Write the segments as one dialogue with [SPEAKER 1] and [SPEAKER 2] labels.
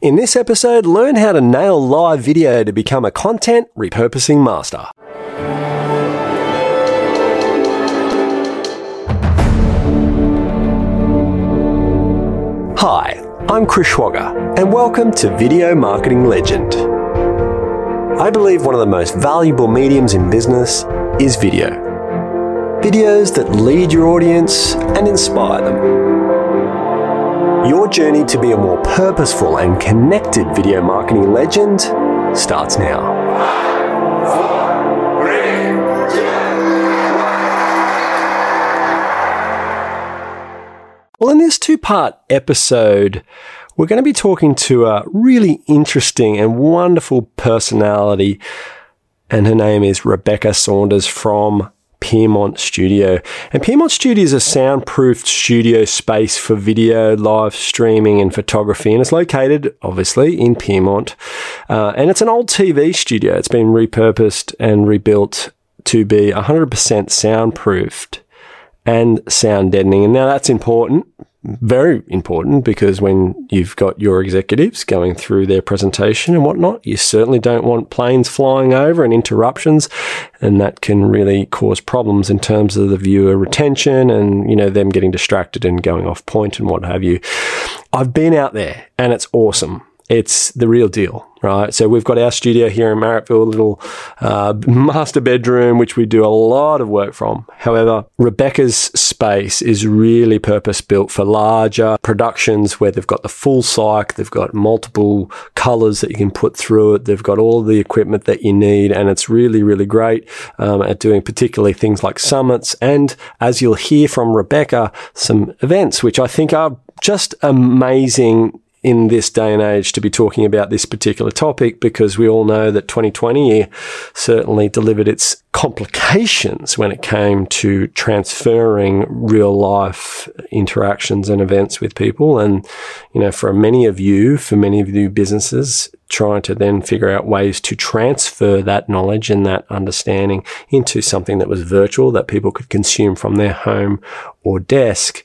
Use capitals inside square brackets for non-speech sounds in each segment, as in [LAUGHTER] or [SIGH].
[SPEAKER 1] In this episode, learn how to nail live video to become a content repurposing master. Hi, I'm Chris Schwager, and welcome to Video Marketing Legend. I believe one of the most valuable mediums in business is video. Videos that lead your audience and inspire them. Your journey to be a more purposeful and connected video marketing legend starts now. Well, in this two part episode, we're going to be talking to a really interesting and wonderful personality, and her name is Rebecca Saunders from Pyrmont Studio. And Pyrmont Studio is a soundproofed studio space for video, live streaming, and photography. And it's located, obviously, in Pyrmont. Uh, and it's an old TV studio. It's been repurposed and rebuilt to be 100% soundproofed and sound deadening. And now that's important, very important, because when you've got your executives going through their presentation and whatnot, you certainly don't want planes flying over and interruptions. And that can really cause problems in terms of the viewer retention and, you know, them getting distracted and going off point and what have you. I've been out there and it's awesome. It's the real deal right? So we've got our studio here in Marrickville, a little uh, [LAUGHS] master bedroom, which we do a lot of work from. However, Rebecca's space is really purpose built for larger productions where they've got the full cyc, they've got multiple colors that you can put through it, they've got all the equipment that you need, and it's really, really great um, at doing particularly things like summits and, as you'll hear from Rebecca, some events, which I think are just amazing in this day and age to be talking about this particular topic because we all know that 2020 certainly delivered its complications when it came to transferring real life interactions and events with people. And, you know, for many of you, for many of you businesses, trying to then figure out ways to transfer that knowledge and that understanding into something that was virtual that people could consume from their home or desk.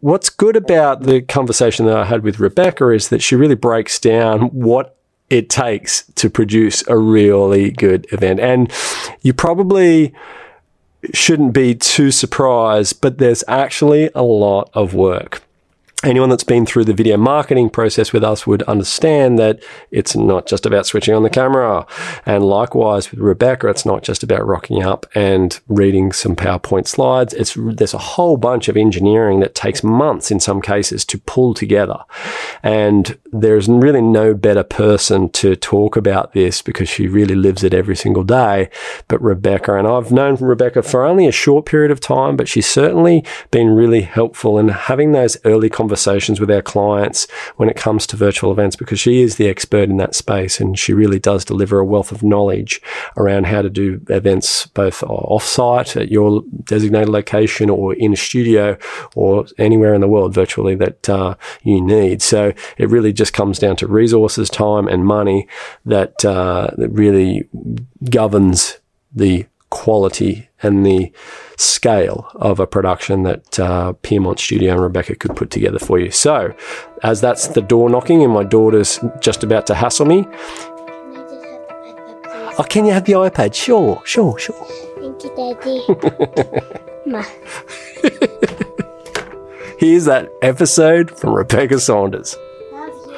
[SPEAKER 1] What's good about the conversation that I had with Rebecca is that she really breaks down what it takes to produce a really good event. And you probably shouldn't be too surprised, but there's actually a lot of work anyone that's been through the video marketing process with us would understand that it's not just about switching on the camera. And likewise with Rebecca, it's not just about rocking up and reading some PowerPoint slides. It's, there's a whole bunch of engineering that takes months in some cases to pull together. And there's really no better person to talk about this because she really lives it every single day. But Rebecca, and I've known Rebecca for only a short period of time, but she's certainly been really helpful in having those early conversations conversations with our clients when it comes to virtual events because she is the expert in that space and she really does deliver a wealth of knowledge around how to do events both off-site at your designated location or in a studio or anywhere in the world virtually that uh, you need. So it really just comes down to resources, time, and money that, uh, that really governs the quality and the scale of a production that uh, Pyrmont Studio and Rebecca could put together for you. So, as that's the door knocking and my daughter's just about to hassle me. Oh, can you have the iPad? Sure, sure, sure.
[SPEAKER 2] Thank you, Daddy. [LAUGHS] Ma.
[SPEAKER 1] Here's that episode from Rebecca Saunders.
[SPEAKER 2] Love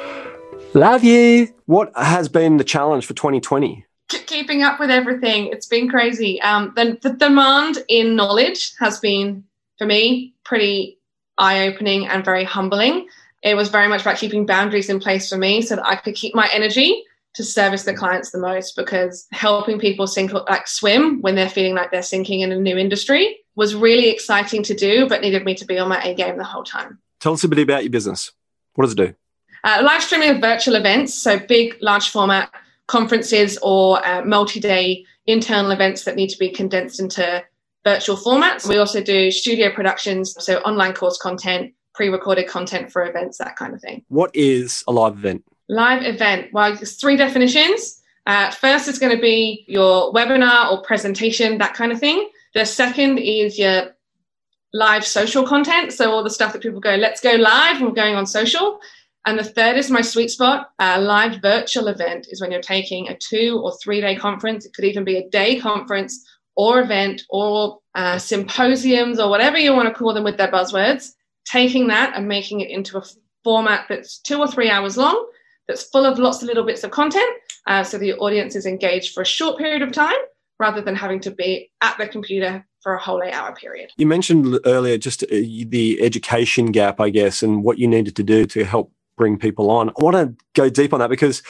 [SPEAKER 2] you.
[SPEAKER 1] Love you. What has been the challenge for 2020?
[SPEAKER 3] Keeping up with everything. It's been crazy. Um, the, the demand in knowledge has been, for me, pretty eye opening and very humbling. It was very much about keeping boundaries in place for me so that I could keep my energy to service the clients the most because helping people sink like swim when they're feeling like they're sinking in a new industry was really exciting to do, but needed me to be on my A game the whole time.
[SPEAKER 1] Tell us a bit about your business. What does it do?
[SPEAKER 3] Uh, live streaming of virtual events, so big, large format conferences or uh, multi-day internal events that need to be condensed into virtual formats. We also do studio productions, so online course content, pre-recorded content for events, that kind of thing.
[SPEAKER 1] What is a live event?
[SPEAKER 3] Live event. Well, there's three definitions. Uh, first is going to be your webinar or presentation, that kind of thing. The second is your live social content. So all the stuff that people go, let's go live, we're going on social. And the third is my sweet spot. A live virtual event is when you're taking a two or three day conference. It could even be a day conference or event or uh, symposiums or whatever you want to call them with their buzzwords, taking that and making it into a format that's two or three hours long, that's full of lots of little bits of content, uh, so the audience is engaged for a short period of time rather than having to be at the computer for a whole eight hour period.
[SPEAKER 1] You mentioned earlier just uh, the education gap, I guess, and what you needed to do to help bring people on. I want to go deep on that because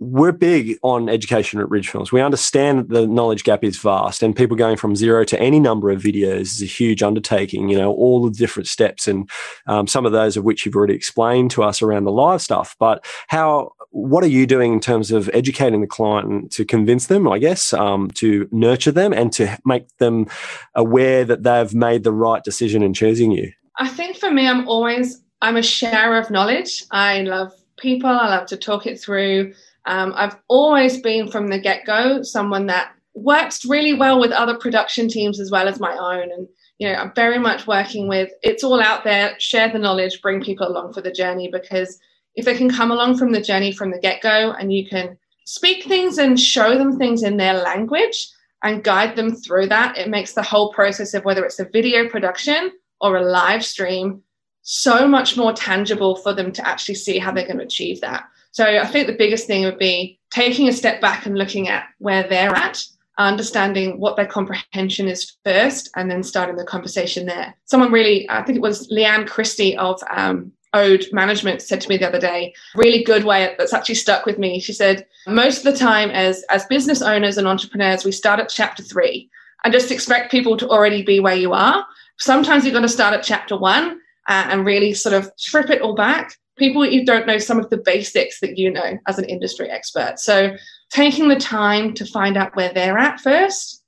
[SPEAKER 1] we're big on education at Ridge We understand that the knowledge gap is vast and people going from zero to any number of videos is a huge undertaking, you know, all the different steps and um, some of those of which you've already explained to us around the live stuff. But how, what are you doing in terms of educating the client to convince them, I guess, um, to nurture them and to make them aware that they've made the right decision in choosing you?
[SPEAKER 3] I think for me, I'm always, I'm a sharer of knowledge. I love people. I love to talk it through. Um, I've always been from the get go someone that works really well with other production teams as well as my own. And, you know, I'm very much working with it's all out there, share the knowledge, bring people along for the journey because if they can come along from the journey from the get go and you can speak things and show them things in their language and guide them through that, it makes the whole process of whether it's a video production or a live stream so much more tangible for them to actually see how they're going to achieve that. So I think the biggest thing would be taking a step back and looking at where they're at, understanding what their comprehension is first, and then starting the conversation there. Someone really, I think it was Leanne Christie of um, Ode Management said to me the other day, really good way that's actually stuck with me. She said, most of the time as, as business owners and entrepreneurs, we start at chapter three and just expect people to already be where you are. Sometimes you've got to start at chapter one uh, and really sort of strip it all back people you don't know some of the basics that you know as an industry expert. So taking the time to find out where they're at first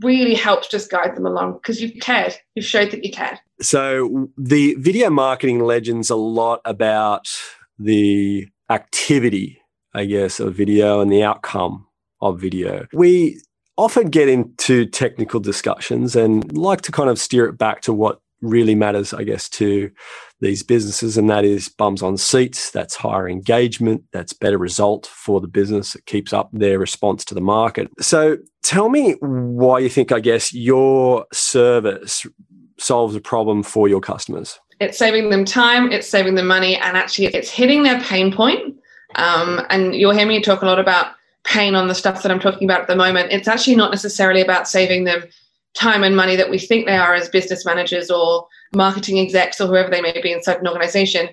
[SPEAKER 3] really helps just guide them along because you've cared. You've showed that you care.
[SPEAKER 1] So the video marketing legends a lot about the activity, I guess, of video and the outcome of video. We often get into technical discussions and like to kind of steer it back to what really matters, I guess, to these businesses, and that is bums on seats. That's higher engagement. That's better result for the business. It keeps up their response to the market. So, tell me why you think, I guess, your service solves a problem for your customers.
[SPEAKER 3] It's saving them time. It's saving them money, and actually, it's hitting their pain point. Um, and you'll hear me talk a lot about pain on the stuff that I'm talking about at the moment. It's actually not necessarily about saving them time and money that we think they are as business managers or marketing execs or whoever they may be inside an organization.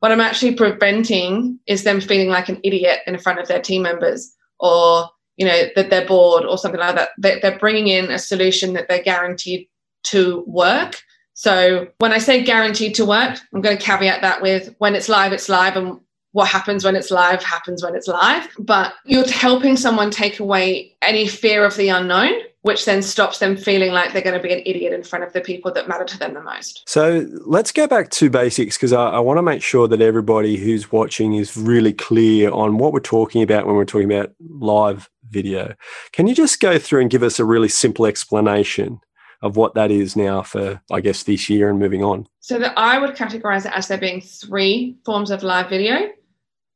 [SPEAKER 3] What I'm actually preventing is them feeling like an idiot in front of their team members or, you know, that they're bored or something like that. They're bringing in a solution that they're guaranteed to work. So when I say guaranteed to work, I'm going to caveat that with when it's live, it's live. And what happens when it's live happens when it's live. But you're helping someone take away any fear of the unknown which then stops them feeling like they're going to be an idiot in front of the people that matter to them the most.
[SPEAKER 1] So let's go back to basics because I, I, want to make sure that everybody who's watching is really clear on what we're talking about when we're talking about live video. Can you just go through and give us a really simple explanation? Of what that is now for, I guess, this year and moving on.
[SPEAKER 3] So that I would categorize it as there being three forms of live video.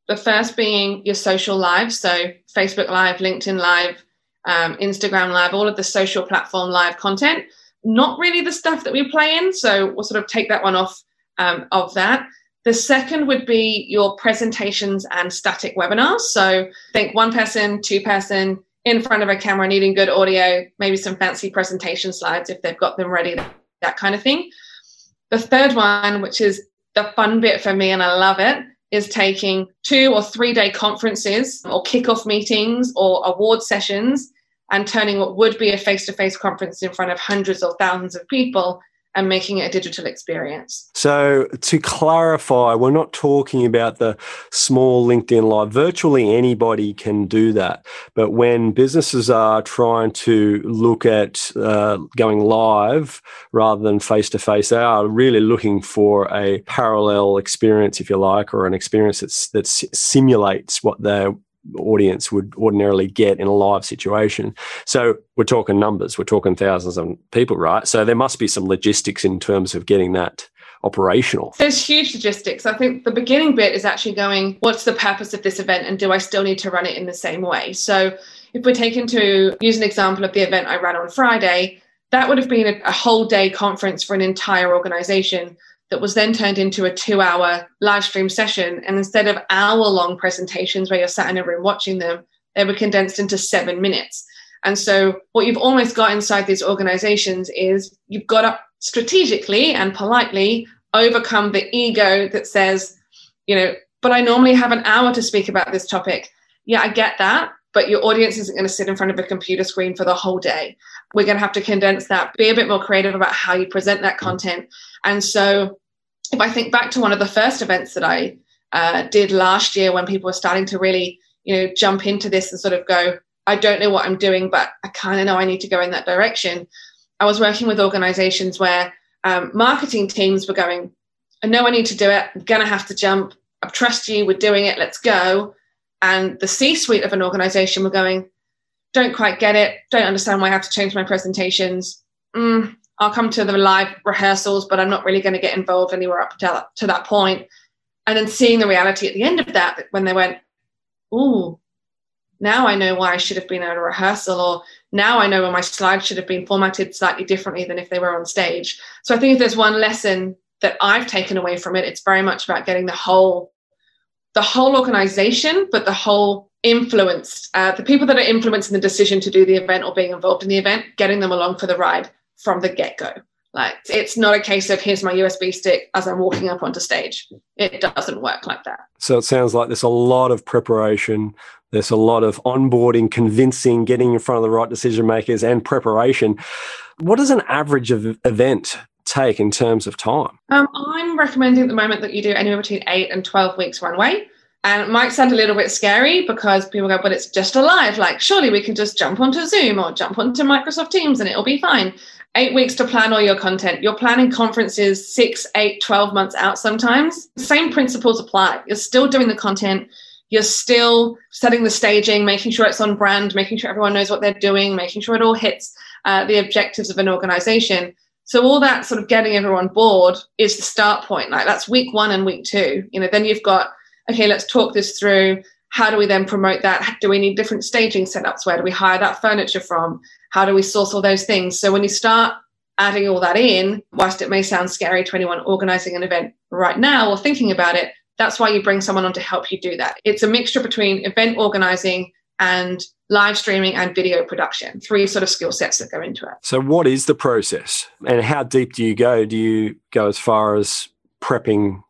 [SPEAKER 3] The first being your social live, so Facebook Live, LinkedIn Live, um, Instagram Live, all of the social platform live content. Not really the stuff that we play in, so we'll sort of take that one off um, of that. The second would be your presentations and static webinars. So think one person, two person in front of a camera, needing good audio, maybe some fancy presentation slides if they've got them ready, that kind of thing. The third one, which is the fun bit for me, and I love it, is taking two or three day conferences or kickoff meetings or award sessions and turning what would be a face to face conference in front of hundreds or thousands of people and making it a digital experience.
[SPEAKER 1] So, to clarify, we're not talking about the small LinkedIn Live. Virtually anybody can do that. But when businesses are trying to look at uh, going live rather than face to face, they are really looking for a parallel experience, if you like, or an experience that's, that simulates what they're audience would ordinarily get in a live situation. So we're talking numbers, we're talking thousands of people, right? So there must be some logistics in terms of getting that operational?
[SPEAKER 3] There's huge logistics. I think the beginning bit is actually going, what's the purpose of this event and do I still need to run it in the same way? So if we're taken to use an example of the event I ran on Friday, that would have been a, a whole day conference for an entire organization that was then turned into a two hour live stream session. And instead of hour long presentations where you're sat in a room watching them, they were condensed into seven minutes. And so, what you've almost got inside these organizations is you've got to strategically and politely overcome the ego that says, you know, but I normally have an hour to speak about this topic. Yeah, I get that, but your audience isn't going to sit in front of a computer screen for the whole day. We're going to have to condense that, be a bit more creative about how you present that content. And so, if I think back to one of the first events that I uh, did last year when people were starting to really, you know, jump into this and sort of go, I don't know what I'm doing, but I kind of know I need to go in that direction. I was working with organizations where um, marketing teams were going, I know I need to do it. I'm going to have to jump. I trust you. We're doing it. Let's go. And the C suite of an organization were going, don't quite get it. Don't understand why I have to change my presentations. Mm, I'll come to the live rehearsals, but I'm not really going to get involved anywhere up to that, to that point. And then seeing the reality at the end of that, when they went, ooh, now I know why I should have been at a rehearsal, or now I know why my slides should have been formatted slightly differently than if they were on stage. So I think if there's one lesson that I've taken away from it, it's very much about getting the whole, the whole organization, but the whole influenced, uh, the people that are influencing the decision to do the event or being involved in the event, getting them along for the ride from the get go. Like it's not a case of here's my USB stick as I'm walking up onto stage. It doesn't work like that.
[SPEAKER 1] So it sounds like there's a lot of preparation, there's a lot of onboarding, convincing, getting in front of the right decision makers, and preparation. What does an average of event take in terms of time?
[SPEAKER 3] Um, I'm recommending at the moment that you do anywhere between eight and 12 weeks one way. And it might sound a little bit scary because people go, but it's just alive. Like, surely we can just jump onto Zoom or jump onto Microsoft Teams and it'll be fine. Eight weeks to plan all your content. You're planning conferences six, eight, 12 months out sometimes. Same principles apply. You're still doing the content you're still setting the staging, making sure it's on brand, making sure everyone knows what they're doing, making sure it all hits uh, the objectives of an organization. So all that sort of getting everyone board is the start point. Like that's week one and week two. You know, then you've got okay, let's talk this through. How do we then promote that? Do we need different staging setups? Where do we hire that furniture from? How do we source all those things? So when you start adding all that in, whilst it may sound scary to anyone organizing an event right now or thinking about it, that's why you bring someone on to help you do that. It's a mixture between event organizing and live streaming and video production, three sort of skill sets that go into it.
[SPEAKER 1] So, what is the process and how deep do you go? Do you go as far as prepping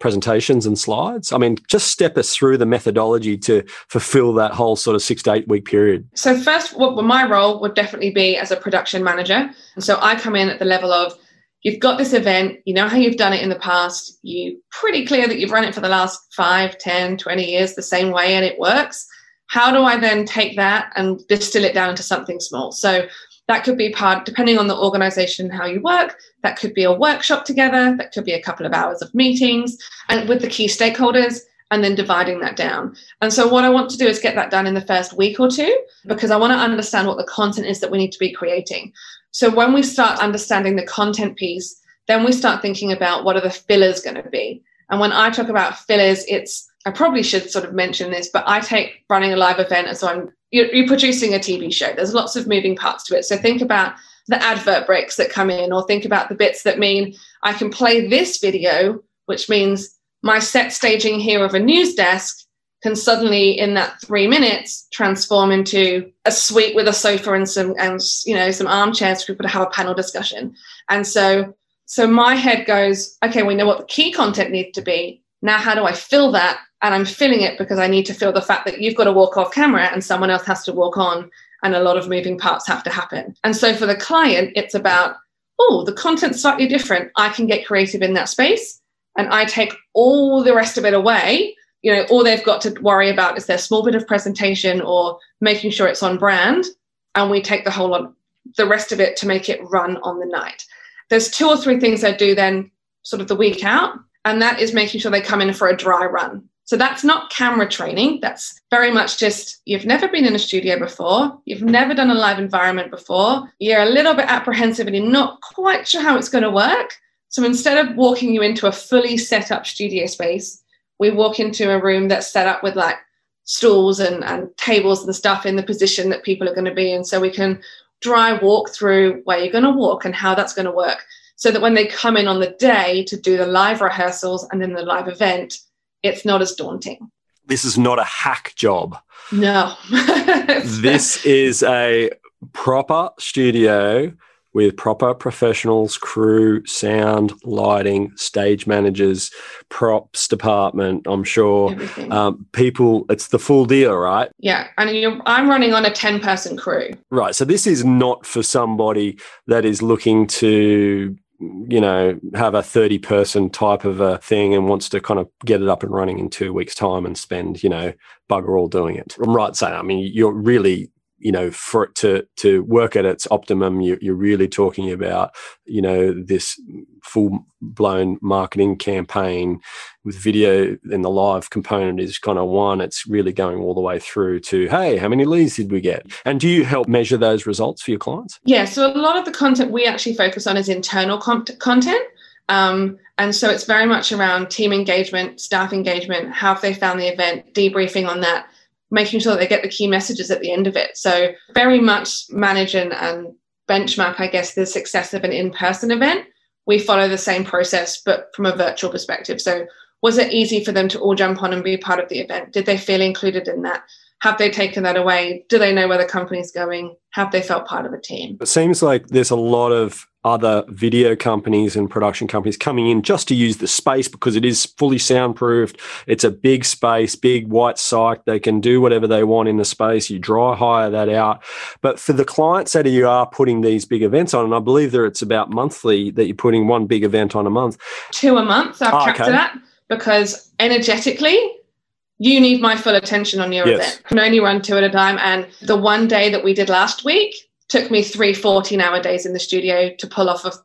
[SPEAKER 1] presentations and slides? I mean, just step us through the methodology to fulfill that whole sort of six to eight week period.
[SPEAKER 3] So, first, what my role would definitely be as a production manager. And so, I come in at the level of you've got this event, you know how you've done it in the past, you pretty clear that you've run it for the last 5, 10, 20 years the same way and it works. How do I then take that and distill it down into something small? So that could be part, depending on the organization, how you work, that could be a workshop together, that could be a couple of hours of meetings and with the key stakeholders and then dividing that down. And so, what I want to do is get that done in the first week or two because I want to understand what the content is that we need to be creating. So when we start understanding the content piece, then we start thinking about what are the fillers going to be. And when I talk about fillers, it's I probably should sort of mention this, but I take running a live event as so I'm you're, you're producing a TV show. There's lots of moving parts to it. So think about the advert breaks that come in, or think about the bits that mean I can play this video, which means my set staging here of a news desk can suddenly in that three minutes transform into a suite with a sofa and some and you know some armchairs for people to have a panel discussion and so so my head goes okay we know what the key content needs to be now how do i fill that and i'm filling it because i need to fill the fact that you've got to walk off camera and someone else has to walk on and a lot of moving parts have to happen and so for the client it's about oh the content's slightly different i can get creative in that space and i take all the rest of it away you know, all they've got to worry about is their small bit of presentation or making sure it's on brand. And we take the whole lot, the rest of it to make it run on the night. There's two or three things I do then sort of the week out. And that is making sure they come in for a dry run. So that's not camera training. That's very much just you've never been in a studio before, you've never done a live environment before, you're a little bit apprehensive and you're not quite sure how it's going to work. So instead of walking you into a fully set up studio space, we walk into a room that's set up with like stools and, and tables and stuff in the position that people are going to be in. So we can dry walk through where you're going to walk and how that's going to work. So that when they come in on the day to do the live rehearsals and then the live event, it's not as daunting.
[SPEAKER 1] This is not a hack job.
[SPEAKER 3] No. [LAUGHS]
[SPEAKER 1] this is a proper studio with proper professionals, crew, sound, lighting, stage managers, props department. I'm sure um, people. It's the full deal, right?
[SPEAKER 3] Yeah, and I'm running on a ten person crew.
[SPEAKER 1] Right. So this is not for somebody that is looking to you know, have a 30 person type of a thing and wants to kind of get it up and running in two weeks' time and spend, you know, bugger all doing it. I'm right saying, I mean, you're really you know, for it to to work at its optimum, you, you're really talking about, you know, this full blown marketing campaign with video and the live component is kind of one. It's really going all the way through to, hey, how many leads did we get? And do you help measure those results for your clients?
[SPEAKER 3] Yeah. So a lot of the content we actually focus on is internal con- content. Um, and so it's very much around team engagement, staff engagement, how have they found the event, debriefing on that making sure that they get the key messages at the end of it. So very much manage and, and benchmark, I guess, the success of an in-person event. We follow the same process, but from a virtual perspective. So was it easy for them to all jump on and be part of the event? Did they feel included in that? Have they taken that away? Do they know where the company's going? Have they felt part of a team?
[SPEAKER 1] It seems like there's a lot of other video companies and production companies coming in just to use the space because it is fully soundproofed. It's a big space, big white site. They can do whatever they want in the space. You dry hire that out. But for the clients that you are putting these big events on, and I believe that it's about monthly that you're putting one big event on a month.
[SPEAKER 3] Two a month. I've ah, oh, capped okay. that because energetically, you need my full attention on your yes. event. I can only run two at a time. And the one day that we did last week took me three 14 hour days in the studio to pull off of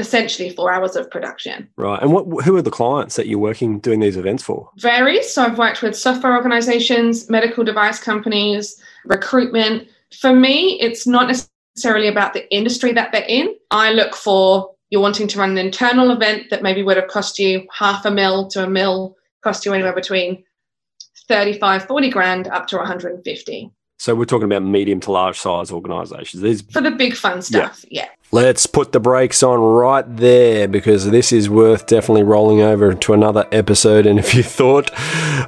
[SPEAKER 3] essentially four hours of production.
[SPEAKER 1] Right. And what who are the clients that you're working doing these events for?
[SPEAKER 3] Varies. So I've worked with software organizations, medical device companies, recruitment. For me, it's not necessarily about the industry that they're in. I look for you're wanting to run an internal event that maybe would have cost you half a mil to a mil, cost you anywhere between 35, 40 grand up to 150.
[SPEAKER 1] So we're talking about medium to large size organizations. These
[SPEAKER 3] for the big fun stuff. yeah. yeah.
[SPEAKER 1] Let's put the brakes on right there because this is worth definitely rolling over to another episode. And if you thought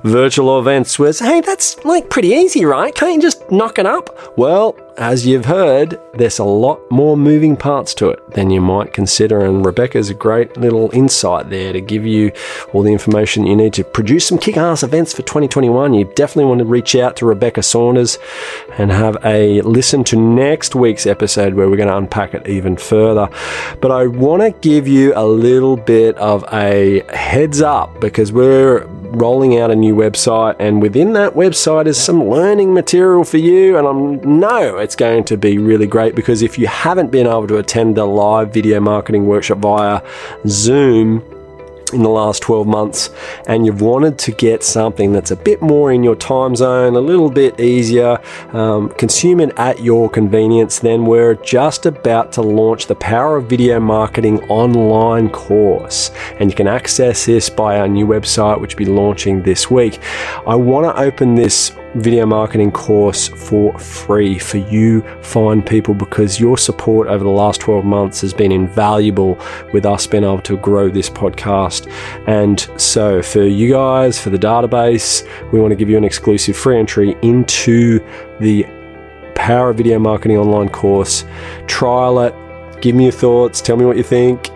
[SPEAKER 1] virtual events was, hey, that's like pretty easy, right? Can't you just knock it up? Well, as you've heard, there's a lot more moving parts to it than you might consider. And Rebecca's a great little insight there to give you all the information you need to produce some kick ass events for 2021. You definitely want to reach out to Rebecca Saunders and have a listen to next week's episode where we're going to unpack it even further. But I want to give you a little bit of a heads up because we're rolling out a new website, and within that website is some learning material for you. And I know it's going to be really great because if you haven't been able to attend the live video marketing workshop via Zoom, in the last 12 months and you've wanted to get something that's a bit more in your time zone, a little bit easier, um, consume it at your convenience, then we're just about to launch the Power of Video Marketing online course. And you can access this by our new website, which will be launching this week. I want to open this video marketing course for free for you fine people because your support over the last 12 months has been invaluable with us being able to grow this podcast. And so, for you guys, for the database, we want to give you an exclusive free entry into the Power Video Marketing online course. Trial it, give me your thoughts, tell me what you think,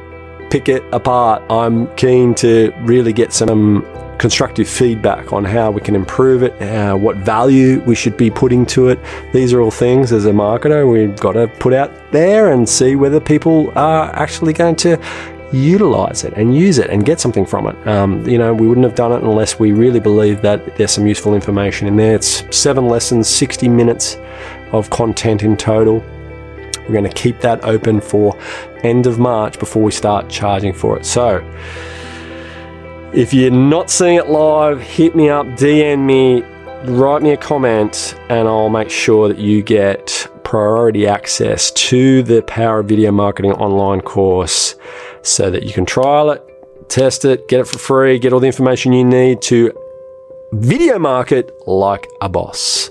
[SPEAKER 1] pick it apart. I'm keen to really get some um, constructive feedback on how we can improve it, uh, what value we should be putting to it. These are all things as a marketer we've got to put out there and see whether people are actually going to utilize it and use it and get something from it. Um, you know, we wouldn't have done it unless we really believe that there's some useful information in there. It's seven lessons, 60 minutes of content in total. We're going to keep that open for end of March before we start charging for it. So, if you're not seeing it live, hit me up, DM me, write me a comment, and I'll make sure that you get priority access to the Power of Video Marketing online course so that you can trial it, test it, get it for free, get all the information you need to video market like a boss.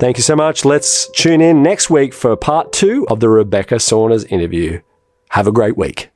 [SPEAKER 1] Thank you so much. Let's tune in next week for part two of the Rebecca Saunders interview. Have a great week.